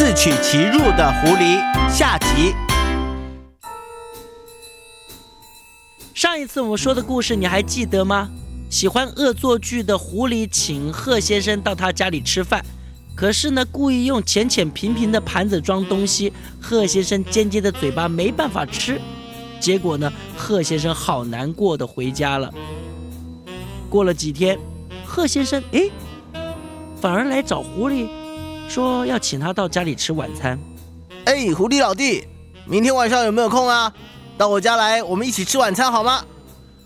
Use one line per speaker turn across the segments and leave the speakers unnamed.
自取其辱的狐狸下集。
上一次我们说的故事你还记得吗？喜欢恶作剧的狐狸请贺先生到他家里吃饭，可是呢，故意用浅浅平平的盘子装东西，贺先生尖尖的嘴巴没办法吃，结果呢，贺先生好难过的回家了。过了几天，贺先生诶，反而来找狐狸，说要请他到家里吃晚餐。
哎，狐狸老弟，明天晚上有没有空啊？到我家来，我们一起吃晚餐好吗？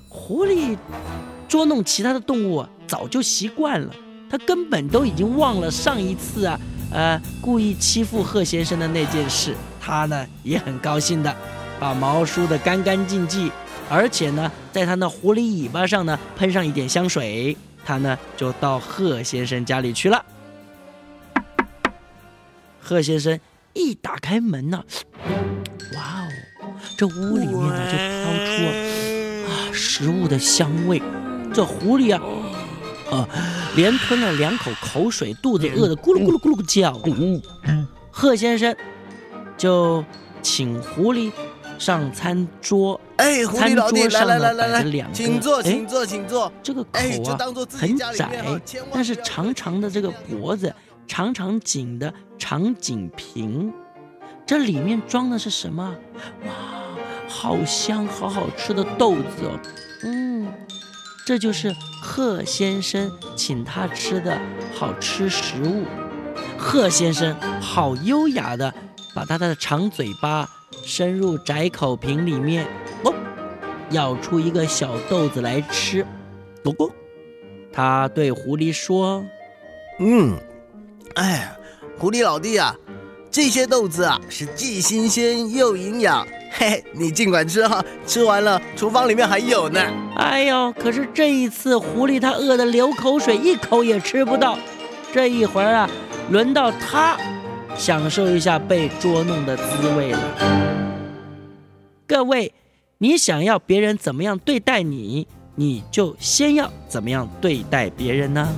狐狸捉弄其他的动物早就习惯了，他根本都已经忘了上一次啊，呃，故意欺负贺先生的那件事。他呢也很高兴的，把毛梳得干干净净，而且呢，在他那狐狸尾巴上呢喷上一点香水，他呢就到贺先生家里去了。贺先生一打开门呢，哇哦！这屋里面呢就飘出啊食物的香味，这狐狸啊，啊连吞了两口口水，肚子饿得咕噜咕噜咕噜叫。贺先生就请狐狸上餐桌，
哎，狐狸老弟，来来来来来，请坐，
哎
请坐，请坐。
这个口啊很窄但是长长的这个脖子，长长颈的长颈瓶，这里面装的是什么？哇，好香，好好吃的豆子哦。嗯，这就是贺先生请他吃的好吃食物。贺先生好优雅的把他的长嘴巴伸入窄口瓶里面，哦，舀出一个小豆子来吃。不过，他对狐狸说
嗯，哎，狐狸老弟啊，这些豆子啊是既新鲜又营养，嘿嘿，你尽管吃哈，吃完了厨房里面还有呢。：“
哎呦，可是这一次狐狸它饿得流口水，一口也吃不到。这一会儿啊，轮到他享受一下被捉弄的滋味了。各位，你想要别人怎么样对待你，你就先要怎么样对待别人呢？